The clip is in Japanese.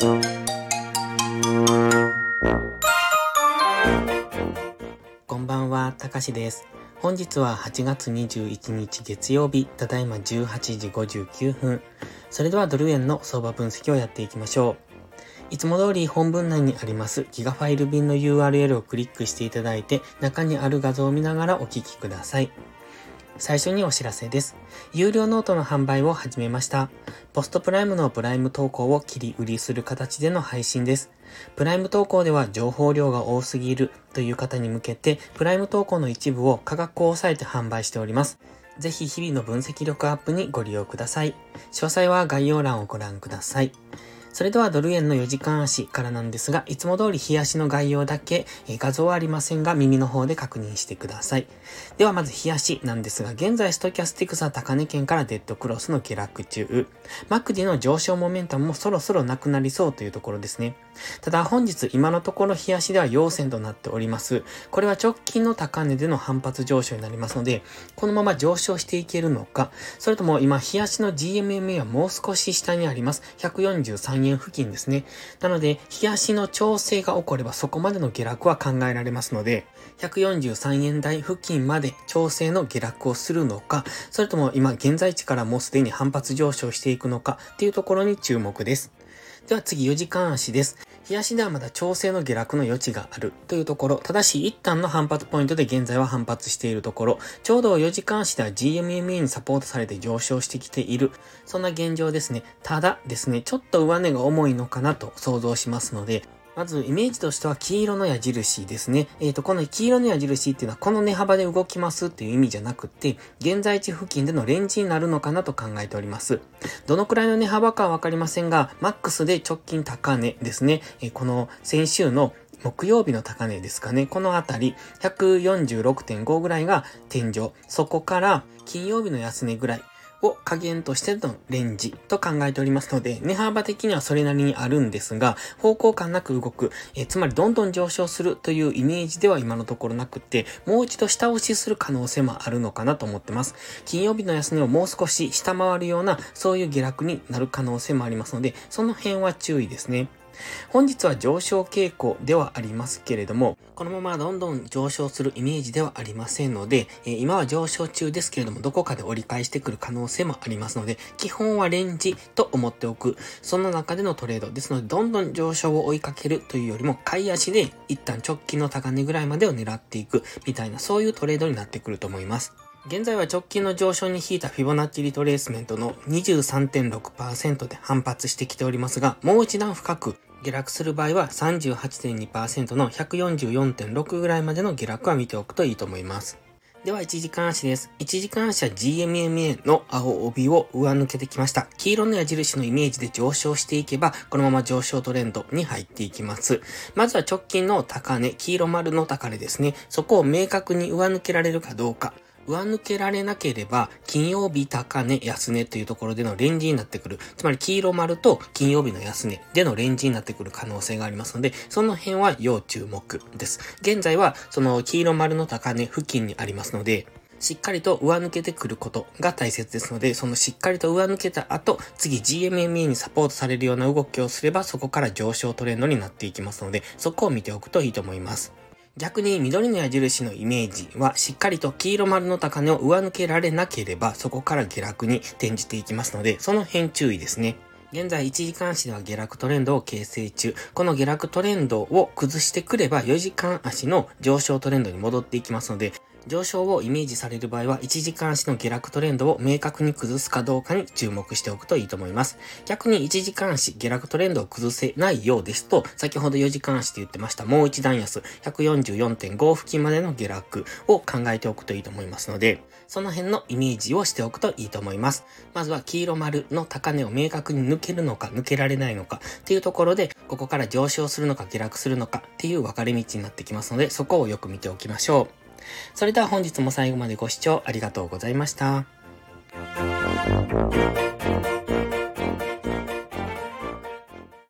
こんばんは、たかしです。本日は8月21日月曜日、ただいま18時59分。それではドル円の相場分析をやっていきましょう。いつも通り本文内にありますギガファイル便の URL をクリックしていただいて中にある画像を見ながらお聞きください。最初にお知らせです。有料ノートの販売を始めました。ポストプライムのプライム投稿を切り売りする形での配信です。プライム投稿では情報量が多すぎるという方に向けて、プライム投稿の一部を価格を抑えて販売しております。ぜひ日々の分析力アップにご利用ください。詳細は概要欄をご覧ください。それではドル円の4時間足からなんですが、いつも通り日足の概要だけ、え画像はありませんが耳の方で確認してください。ではまず日足なんですが、現在ストキャスティクスは高値圏からデッドクロスの下落中。マクディの上昇モメンタムもそろそろなくなりそうというところですね。ただ本日今のところ日足では陽線となっております。これは直近の高値での反発上昇になりますので、このまま上昇していけるのか、それとも今日足の GMMA はもう少し下にあります。143円付近ですね。なので、日足の調整が起こればそこまでの下落は考えられますので、143円台付近まで調整の下落をするのか、それとも今現在地からもうすでに反発上昇していくのかっていうところに注目です。では次4時間足です。冷やしではまだ調整の下落の余地があるというところ、ただし一旦の反発ポイントで現在は反発しているところ、ちょうど4時間足では GMME にサポートされて上昇してきている、そんな現状ですね。ただですね、ちょっと上値が重いのかなと想像しますので、まず、イメージとしては黄色の矢印ですね。えっ、ー、と、この黄色の矢印っていうのは、この値幅で動きますっていう意味じゃなくて、現在地付近でのレンジになるのかなと考えております。どのくらいの値幅かはわかりませんが、マックスで直近高値ですね。えー、この先週の木曜日の高値ですかね。このあたり、146.5ぐらいが天井。そこから、金曜日の安値ぐらい。を加減としてのレンジと考えておりますので、値幅的にはそれなりにあるんですが、方向感なく動く、えつまりどんどん上昇するというイメージでは今のところなくて、もう一度下押しする可能性もあるのかなと思ってます。金曜日の安値をもう少し下回るような、そういう下落になる可能性もありますので、その辺は注意ですね。本日は上昇傾向ではありますけれども、このままどんどん上昇するイメージではありませんので、え今は上昇中ですけれども、どこかで折り返してくる可能性もありますので、基本はレンジと思っておく。その中でのトレードですので、どんどん上昇を追いかけるというよりも、買い足で一旦直近の高値ぐらいまでを狙っていくみたいな、そういうトレードになってくると思います。現在は直近の上昇に引いたフィボナッチリトレースメントの23.6%で反発してきておりますが、もう一段深く下落する場合は38.2%の144.6ぐらいまでの下落は見ておくといいと思います。では、1時間足です。1時間足は GMMA の青帯を上抜けてきました。黄色の矢印のイメージで上昇していけば、このまま上昇トレンドに入っていきます。まずは直近の高値、黄色丸の高値ですね。そこを明確に上抜けられるかどうか。上抜けられなければ、金曜日高値、安値というところでのレンジになってくる。つまり黄色丸と金曜日の安値でのレンジになってくる可能性がありますので、その辺は要注目です。現在は、その黄色丸の高値付近にありますので、しっかりと上抜けてくることが大切ですので、そのしっかりと上抜けた後、次 GMMA にサポートされるような動きをすれば、そこから上昇トレンドになっていきますので、そこを見ておくといいと思います。逆に緑の矢印のイメージはしっかりと黄色丸の高値を上抜けられなければそこから下落に転じていきますので、その辺注意ですね。現在1時間足では下落トレンドを形成中。この下落トレンドを崩してくれば4時間足の上昇トレンドに戻っていきますので、上昇をイメージされる場合は、1時間足の下落トレンドを明確に崩すかどうかに注目しておくといいと思います。逆に1時間足下落トレンドを崩せないようですと、先ほど4時間足で言ってましたもう一段安、144.5付近までの下落を考えておくといいと思いますので、その辺のイメージをしておくといいと思います。まずは黄色丸の高値を明確に抜けるのか抜けられないのかっていうところで、ここから上昇するのか下落するのかっていう分かれ道になってきますので、そこをよく見ておきましょう。それでは本日も最後までご視聴ありがとうございました。